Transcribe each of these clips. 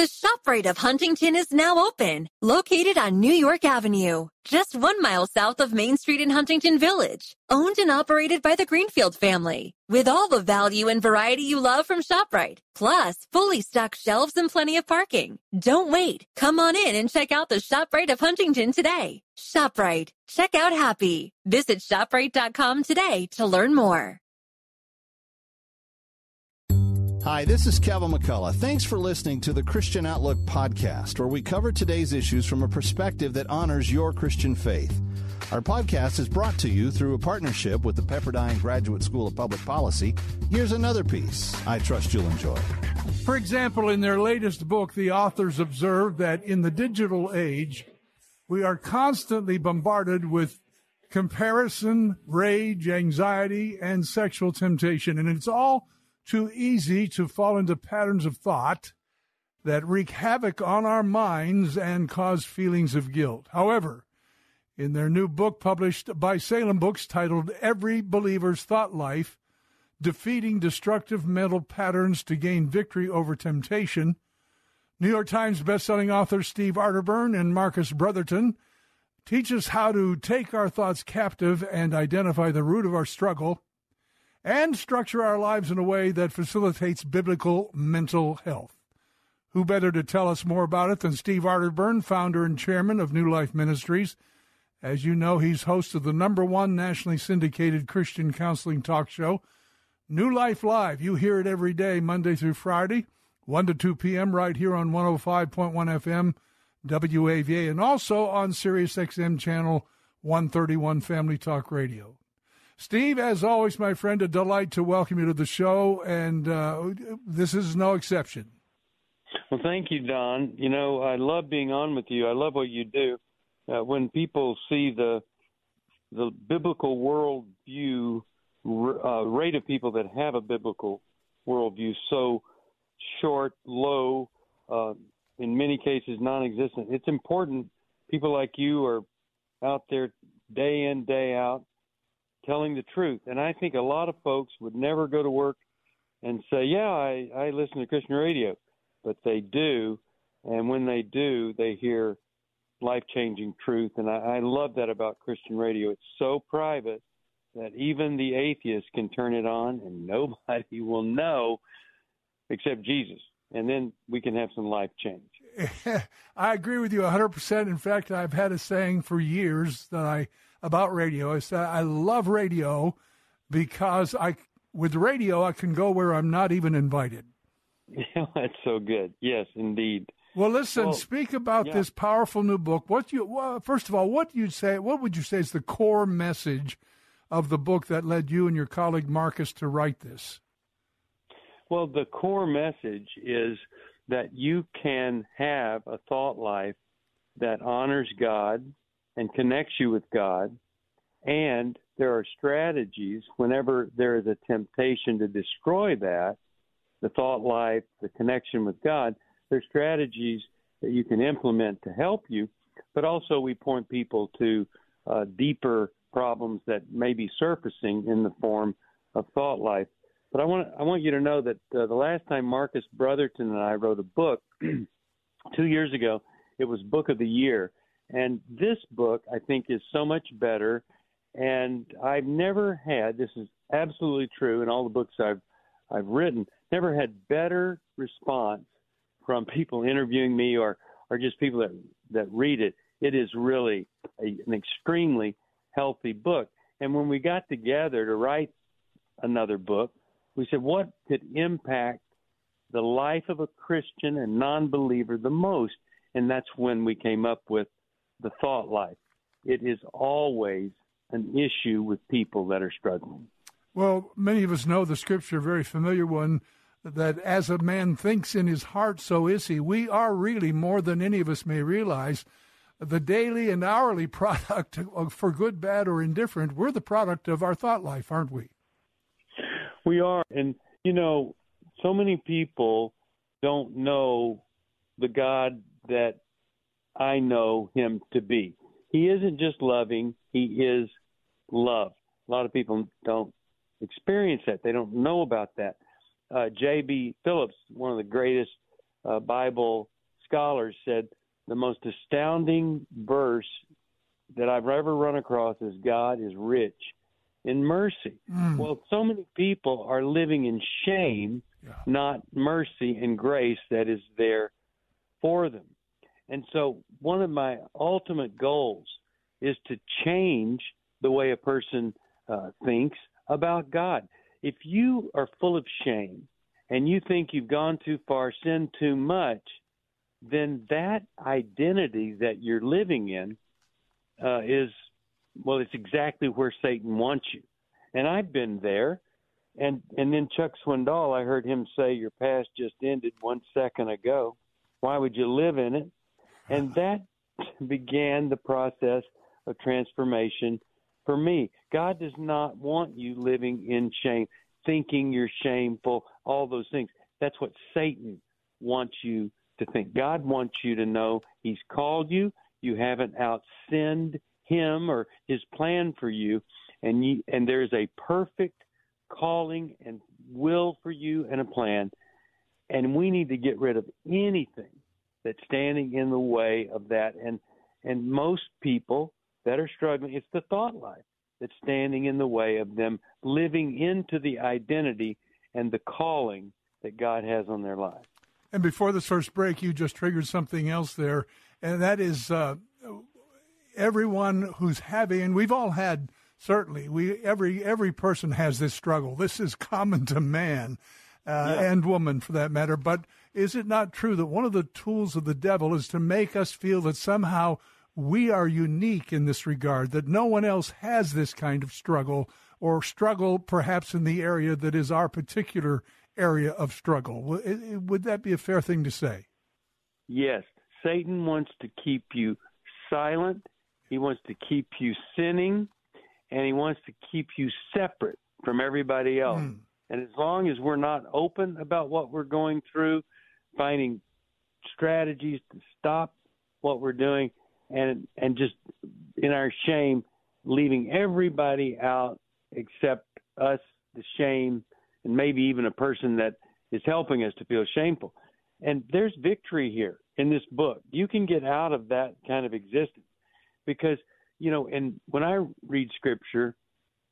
The ShopRite of Huntington is now open, located on New York Avenue, just one mile south of Main Street in Huntington Village. Owned and operated by the Greenfield family, with all the value and variety you love from ShopRite, plus fully stocked shelves and plenty of parking. Don't wait. Come on in and check out the ShopRite of Huntington today. ShopRite. Check out happy. Visit ShopRite.com today to learn more. Hi, this is Kevin McCullough. Thanks for listening to the Christian Outlook podcast, where we cover today's issues from a perspective that honors your Christian faith. Our podcast is brought to you through a partnership with the Pepperdine Graduate School of Public Policy. Here's another piece I trust you'll enjoy. For example, in their latest book, the authors observe that in the digital age, we are constantly bombarded with comparison, rage, anxiety, and sexual temptation. And it's all too easy to fall into patterns of thought that wreak havoc on our minds and cause feelings of guilt. However, in their new book published by Salem Books titled Every Believer's Thought Life Defeating Destructive Mental Patterns to Gain Victory Over Temptation, New York Times bestselling author Steve Arterburn and Marcus Brotherton teach us how to take our thoughts captive and identify the root of our struggle and structure our lives in a way that facilitates biblical mental health. Who better to tell us more about it than Steve Arterburn, founder and chairman of New Life Ministries? As you know, he's host of the number one nationally syndicated Christian counseling talk show, New Life Live. You hear it every day, Monday through Friday, 1 to 2 p.m., right here on 105.1 FM, WAVA, and also on Sirius XM channel 131 Family Talk Radio. Steve, as always, my friend, a delight to welcome you to the show, and uh, this is no exception. Well, thank you, Don. You know, I love being on with you. I love what you do. Uh, when people see the the biblical worldview uh, rate of people that have a biblical worldview so short, low, uh, in many cases non-existent, it's important. People like you are out there day in, day out, telling the truth. And I think a lot of folks would never go to work and say, "Yeah, I, I listen to Christian radio," but they do, and when they do, they hear life-changing truth. And I, I love that about Christian radio. It's so private that even the atheist can turn it on, and nobody will know except Jesus. And then we can have some life change. I agree with you 100%. In fact, I've had a saying for years that I about radio is that I love radio because I with radio I can go where I'm not even invited. Yeah, that's so good. Yes, indeed. Well, listen. Well, speak about yeah. this powerful new book. What you well, first of all, what you say? What would you say is the core message of the book that led you and your colleague Marcus to write this? Well, the core message is that you can have a thought life that honors God, and connects you with God. And there are strategies whenever there is a temptation to destroy that, the thought life, the connection with God, there's strategies that you can implement to help you. But also, we point people to uh, deeper problems that may be surfacing in the form of thought life. But I want I want you to know that uh, the last time Marcus Brotherton and I wrote a book two years ago, it was Book of the Year, and this book, I think, is so much better. And I've never had this is absolutely true in all the books I've I've written. Never had better response from people interviewing me or or just people that that read it. It is really a, an extremely healthy book. And when we got together to write another book, we said, what could impact the life of a Christian and non-believer the most? And that's when we came up with the thought life. It is always an issue with people that are struggling. Well, many of us know the scripture, a very familiar one, that as a man thinks in his heart, so is he. We are really, more than any of us may realize, the daily and hourly product, for good, bad, or indifferent. We're the product of our thought life, aren't we? We are. And, you know, so many people don't know the God that I know him to be. He isn't just loving, he is love. A lot of people don't experience that, they don't know about that. Uh, J.B. Phillips, one of the greatest uh, Bible scholars said the most astounding verse that I've ever run across is God is rich in mercy. Mm. Well, so many people are living in shame, yeah. not mercy and grace that is there for them. And so, one of my ultimate goals is to change the way a person uh, thinks about God. If you are full of shame and you think you've gone too far, sinned too much, then that identity that you're living in uh, is well, it's exactly where Satan wants you. And I've been there. And and then Chuck Swindoll, I heard him say, "Your past just ended one second ago. Why would you live in it?" And that began the process of transformation for me. God does not want you living in shame, thinking you're shameful, all those things. That's what Satan wants you to think. God wants you to know He's called you. You haven't outsinned Him or His plan for you, and you, and there's a perfect calling and will for you and a plan. And we need to get rid of anything that's standing in the way of that. And and most people that are struggling, it's the thought life that's standing in the way of them living into the identity and the calling that God has on their life. And before this first break, you just triggered something else there, and that is uh, everyone who's having, and we've all had certainly we every every person has this struggle. This is common to man uh, yeah. and woman, for that matter. But is it not true that one of the tools of the devil is to make us feel that somehow we are unique in this regard, that no one else has this kind of struggle, or struggle perhaps in the area that is our particular area of struggle. Would that be a fair thing to say? Yes. Satan wants to keep you silent, he wants to keep you sinning, and he wants to keep you separate from everybody else. Mm. And as long as we're not open about what we're going through, finding strategies to stop what we're doing, and and just in our shame, leaving everybody out except us, the shame, and maybe even a person that is helping us to feel shameful. And there's victory here in this book. You can get out of that kind of existence because you know, and when I read scripture,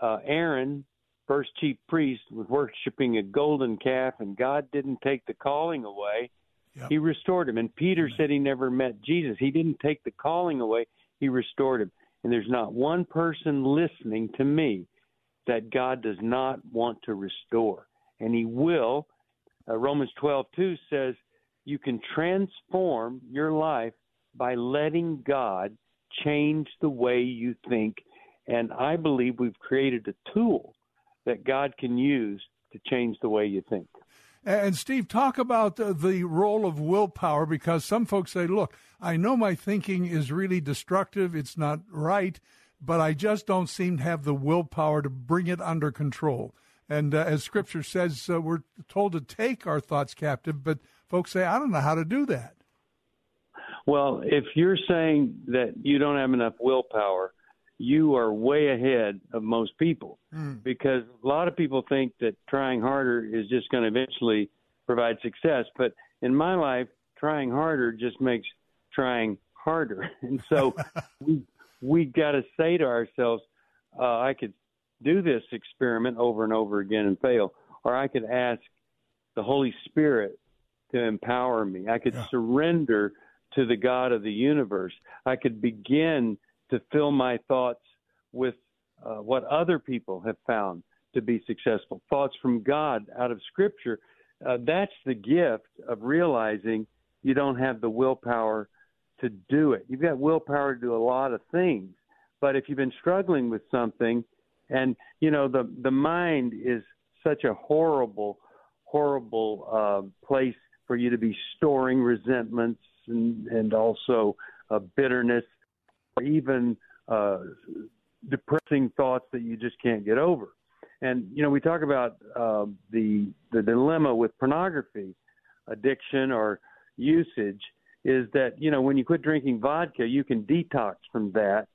uh, Aaron, first chief priest, was worshiping a golden calf, and God didn't take the calling away. Yep. He restored him. And Peter Amen. said he never met Jesus. He didn't take the calling away, he restored him. And there's not one person listening to me that God does not want to restore. And he will. Uh, Romans 12:2 says you can transform your life by letting God change the way you think. And I believe we've created a tool that God can use to change the way you think. And Steve, talk about the role of willpower because some folks say, look, I know my thinking is really destructive, it's not right, but I just don't seem to have the willpower to bring it under control. And uh, as Scripture says, uh, we're told to take our thoughts captive, but folks say, I don't know how to do that. Well, if you're saying that you don't have enough willpower, you are way ahead of most people mm. because a lot of people think that trying harder is just going to eventually provide success. But in my life, trying harder just makes trying harder. And so we we got to say to ourselves, uh, I could do this experiment over and over again and fail, or I could ask the Holy Spirit to empower me. I could yeah. surrender to the God of the universe. I could begin to fill my thoughts with uh, what other people have found to be successful, thoughts from God out of Scripture. Uh, that's the gift of realizing you don't have the willpower to do it. You've got willpower to do a lot of things, but if you've been struggling with something, and you know the the mind is such a horrible, horrible uh, place for you to be storing resentments and, and also uh, bitterness, or even uh, depressing thoughts that you just can't get over. And you know, we talk about uh, the the dilemma with pornography addiction or usage is that you know when you quit drinking vodka, you can detox from that,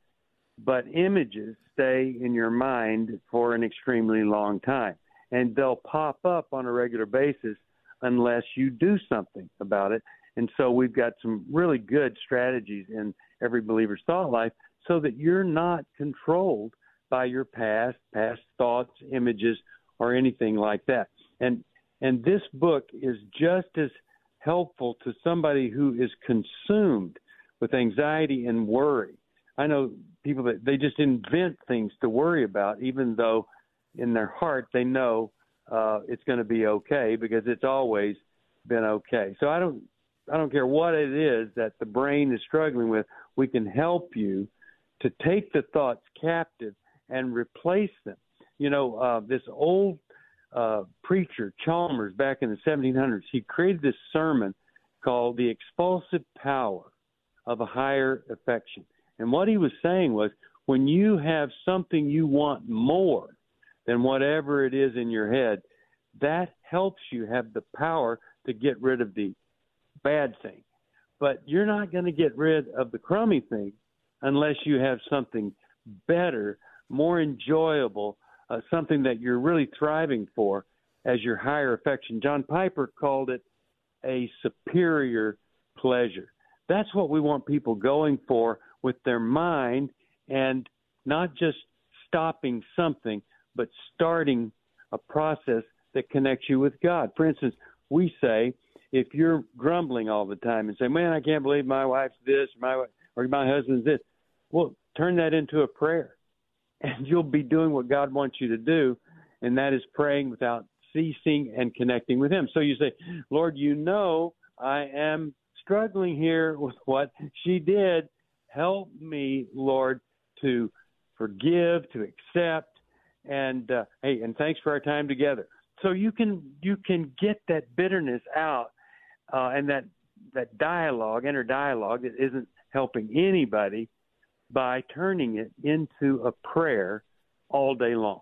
but images stay in your mind for an extremely long time, and they'll pop up on a regular basis unless you do something about it. And so we've got some really good strategies in every believer's thought life so that you're not controlled by your past, past thoughts, images, or anything like that. And and this book is just as helpful to somebody who is consumed with anxiety and worry. I know people that they just invent things to worry about, even though in their heart they know uh, it's going to be okay because it's always been okay. So I don't I don't care what it is that the brain is struggling with. We can help you to take the thoughts captive and replace them. You know, uh, this old uh, preacher Chalmers back in the 1700s, he created this sermon called "The Expulsive Power of a Higher Affection." And what he was saying was, when you have something you want more than whatever it is in your head, that helps you have the power to get rid of the bad thing. But you're not going to get rid of the crummy thing unless you have something better, more enjoyable, uh, something that you're really thriving for as your higher affection. John Piper called it a superior pleasure. That's what we want people going for with their mind and not just stopping something, but starting a process that connects you with God. For instance, we say if you're grumbling all the time and say, "Man, I can't believe my wife's this, my or my husband's this," well, turn that into a prayer, and you'll be doing what God wants you to do, and that is praying without ceasing and connecting with Him. So you say, "Lord, you know I am struggling here with what she did. Help me, Lord, to forgive, to accept, and uh, hey, and thanks for our time together." So you can you can get that bitterness out uh, and that that dialogue, inner dialogue, that isn't helping anybody by turning it into a prayer all day long.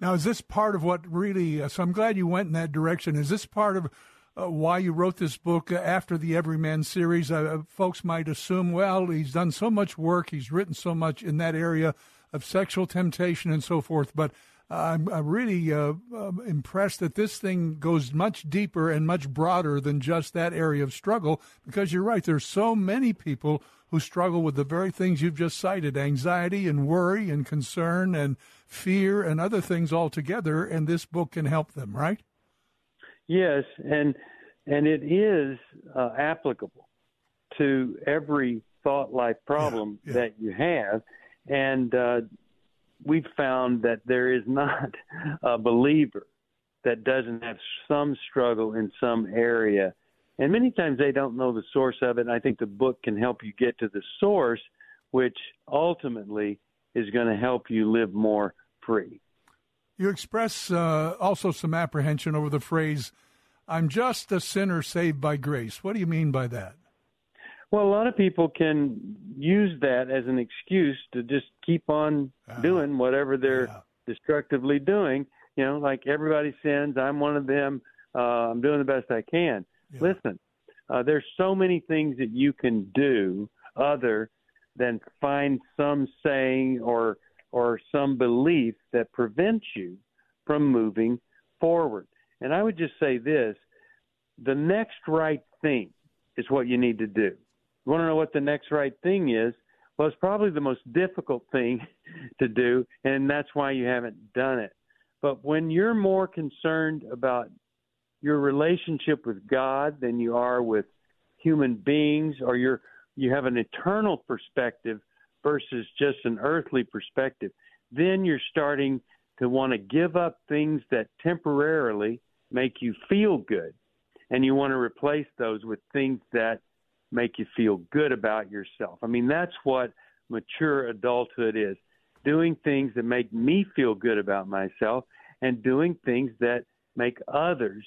Now, is this part of what really? Uh, so I'm glad you went in that direction. Is this part of uh, why you wrote this book uh, after the Everyman series? Uh, folks might assume, well, he's done so much work, he's written so much in that area of sexual temptation and so forth, but I'm, I'm really uh, uh, impressed that this thing goes much deeper and much broader than just that area of struggle. Because you're right, there's so many people who struggle with the very things you've just cited: anxiety and worry and concern and fear and other things altogether. And this book can help them, right? Yes, and and it is uh, applicable to every thought life problem yeah, yeah. that you have, and uh, we've found that there is not a believer that doesn't have some struggle in some area. And many times they don't know the source of it. And I think the book can help you get to the source, which ultimately is going to help you live more free. You express uh, also some apprehension over the phrase, I'm just a sinner saved by grace. What do you mean by that? Well, a lot of people can use that as an excuse to just keep on uh, doing whatever they're yeah. destructively doing. You know, like everybody sins, I'm one of them. Uh, I'm doing the best I can. Yeah. Listen, uh, there's so many things that you can do other than find some saying or or some belief that prevents you from moving forward. And I would just say this: the next right thing is what you need to do. Want to know what the next right thing is? Well, it's probably the most difficult thing to do, and that's why you haven't done it. But when you're more concerned about your relationship with God than you are with human beings, or you're you have an eternal perspective versus just an earthly perspective, then you're starting to want to give up things that temporarily make you feel good, and you want to replace those with things that make you feel good about yourself. I mean, that's what mature adulthood is doing things that make me feel good about myself and doing things that make others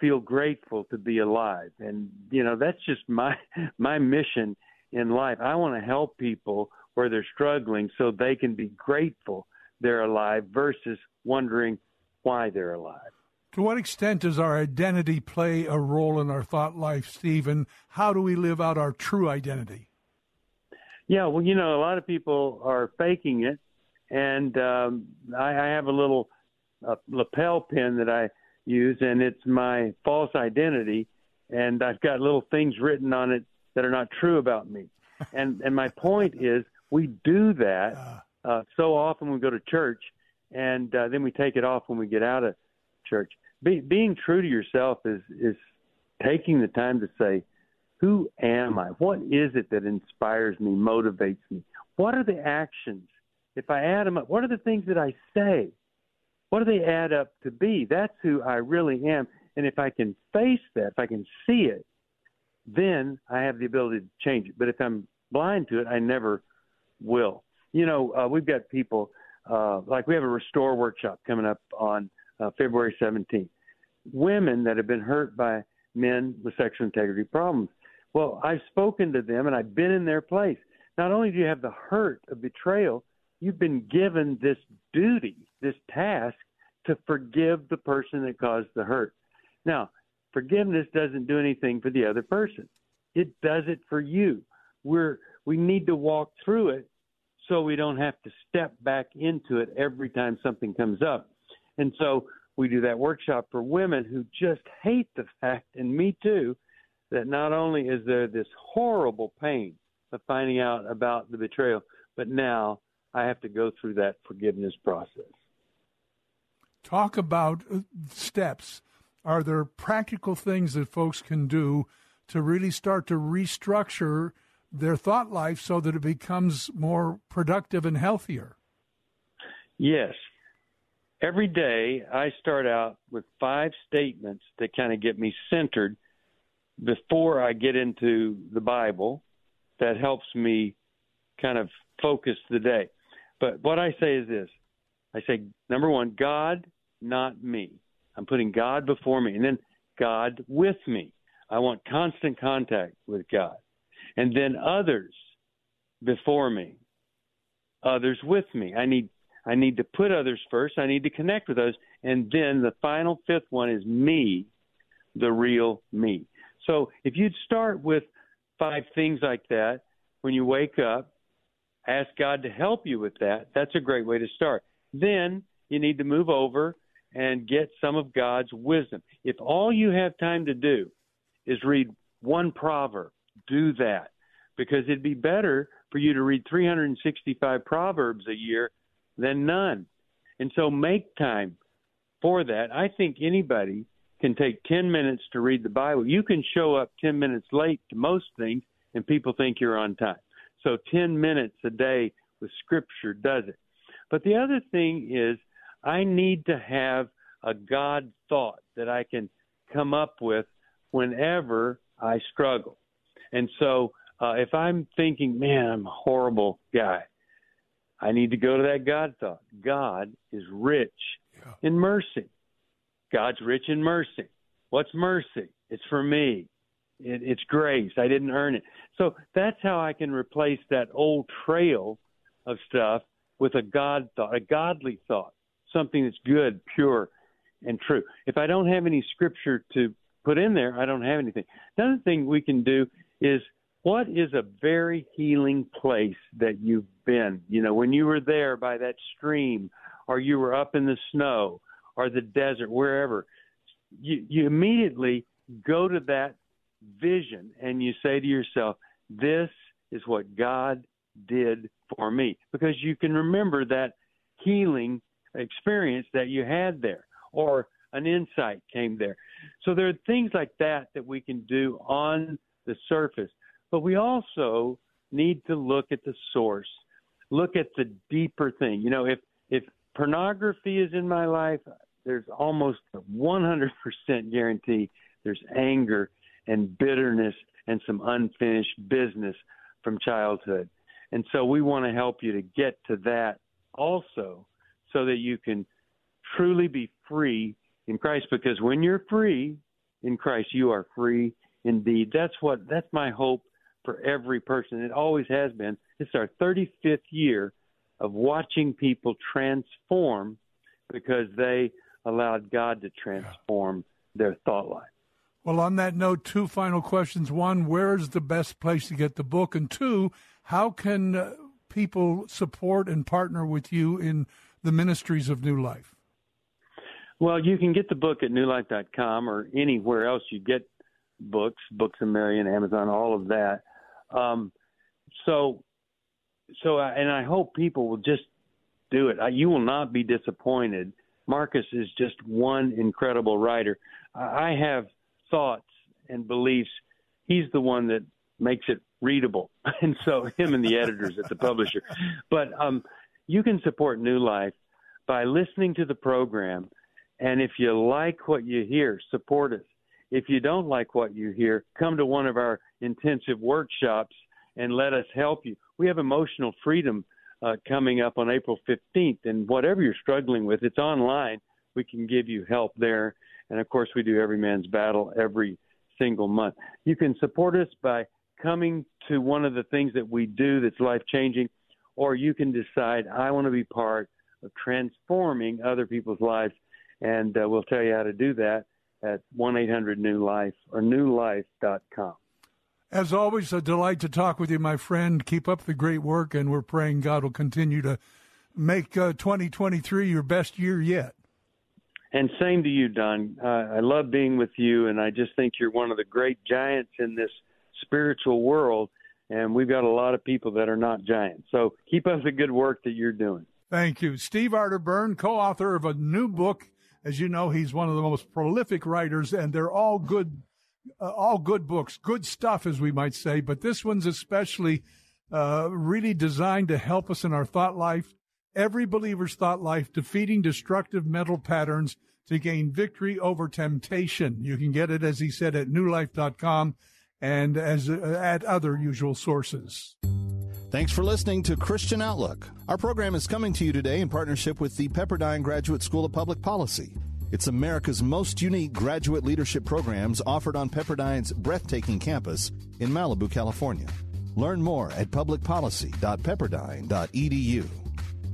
feel grateful to be alive. And you know that's just my my mission in life. I want to help people where they're struggling so they can be grateful they're alive versus wondering why they're alive to what extent does our identity play a role in our thought life, Stephen? How do we live out our true identity? Yeah, well, you know, a lot of people are faking it, and um, I, I have a little uh, lapel pin that I use, and it's my false identity, and I've got little things written on it that are not true about me. and and my point is, we do that ah. uh, so often when we go to church, and uh, then we take it off when we get out of church. Be, being true to yourself is is taking the time to say, who am I? What is it that inspires me, motivates me? What are the actions? If I add them up, what are the things that I say? What do they add up to be? That's who I really am. And if I can face that, if I can see it, then I have the ability to change it. But if I'm blind to it, I never will. You know, uh, we've got people uh, like we have a restore workshop coming up on uh, February 17th. Women that have been hurt by men with sexual integrity problems. Well, I've spoken to them and I've been in their place. Not only do you have the hurt of betrayal, you've been given this duty, this task to forgive the person that caused the hurt. Now, forgiveness doesn't do anything for the other person. It does it for you. We're we need to walk through it so we don't have to step back into it every time something comes up. And so we do that workshop for women who just hate the fact, and me too, that not only is there this horrible pain of finding out about the betrayal, but now I have to go through that forgiveness process. Talk about uh, steps. Are there practical things that folks can do to really start to restructure their thought life so that it becomes more productive and healthier? Yes. Every day I start out with five statements that kind of get me centered before I get into the Bible that helps me kind of focus the day. But what I say is this I say, number one, God, not me. I'm putting God before me. And then God with me. I want constant contact with God and then others before me, others with me. I need I need to put others first. I need to connect with those, and then the final fifth one is me, the real me. So if you'd start with five things like that when you wake up, ask God to help you with that. That's a great way to start. Then you need to move over and get some of God's wisdom. If all you have time to do is read one proverb do that because it'd be better for you to read 365 proverbs a year than none. And so make time for that. I think anybody can take 10 minutes to read the Bible. You can show up 10 minutes late to most things and people think you're on time. So 10 minutes a day with scripture does it. But the other thing is I need to have a God thought that I can come up with whenever I struggle. And so uh, if I'm thinking, man, I'm a horrible guy, I need to go to that God thought. God is rich yeah. in mercy. God's rich in mercy. What's mercy? It's for me. It, it's grace. I didn't earn it. So that's how I can replace that old trail of stuff with a God thought, a godly thought, something that's good, pure, and true. If I don't have any scripture to put in there, I don't have anything. Another thing we can do is what is a very healing place that you've been? You know, when you were there by that stream, or you were up in the snow, or the desert, wherever, you, you immediately go to that vision and you say to yourself, This is what God did for me. Because you can remember that healing experience that you had there, or an insight came there. So there are things like that that we can do on the surface. But we also need to look at the source, look at the deeper thing. You know, if if pornography is in my life, there's almost a 100% guarantee there's anger and bitterness and some unfinished business from childhood. And so we want to help you to get to that also so that you can truly be free in Christ because when you're free in Christ you are free indeed. That's what that's my hope for every person. It always has been. It's our 35th year of watching people transform because they allowed God to transform their thought life. Well, on that note, two final questions. One, where's the best place to get the book? And two, how can uh, people support and partner with you in the ministries of New Life? Well, you can get the book at newlife.com or anywhere else you get books, Books a Million, Amazon, all of that. Um, so, so, and I hope people will just do it. You will not be disappointed. Marcus is just one incredible writer. I have thoughts and beliefs. He's the one that makes it readable, and so him and the editors at the publisher. But um, you can support New Life by listening to the program, and if you like what you hear, support us. If you don't like what you hear, come to one of our intensive workshops and let us help you. We have emotional freedom uh, coming up on April 15th, and whatever you're struggling with, it's online. We can give you help there. And of course, we do Every Man's Battle every single month. You can support us by coming to one of the things that we do that's life changing, or you can decide, I want to be part of transforming other people's lives. And uh, we'll tell you how to do that at 1 800 New Life or newlife.com. As always, a delight to talk with you, my friend. Keep up the great work, and we're praying God will continue to make uh, 2023 your best year yet. And same to you, Don. Uh, I love being with you, and I just think you're one of the great giants in this spiritual world. And we've got a lot of people that are not giants. So keep up the good work that you're doing. Thank you. Steve Arterburn, co author of a new book. As you know, he's one of the most prolific writers, and they're all good uh, all good books, good stuff, as we might say, but this one's especially uh, really designed to help us in our thought life, every believer's thought life, defeating destructive mental patterns to gain victory over temptation. You can get it, as he said, at newlife.com and as uh, at other usual sources. Thanks for listening to Christian Outlook. Our program is coming to you today in partnership with the Pepperdine Graduate School of Public Policy. It's America's most unique graduate leadership programs offered on Pepperdine's breathtaking campus in Malibu, California. Learn more at publicpolicy.pepperdine.edu.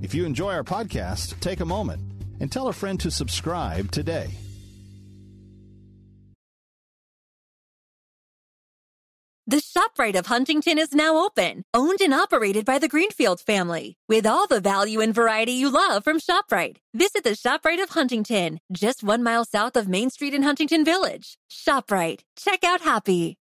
If you enjoy our podcast, take a moment and tell a friend to subscribe today. The ShopRite of Huntington is now open, owned and operated by the Greenfield family, with all the value and variety you love from ShopRite. Visit the ShopRite of Huntington, just one mile south of Main Street in Huntington Village. ShopRite. Check out happy.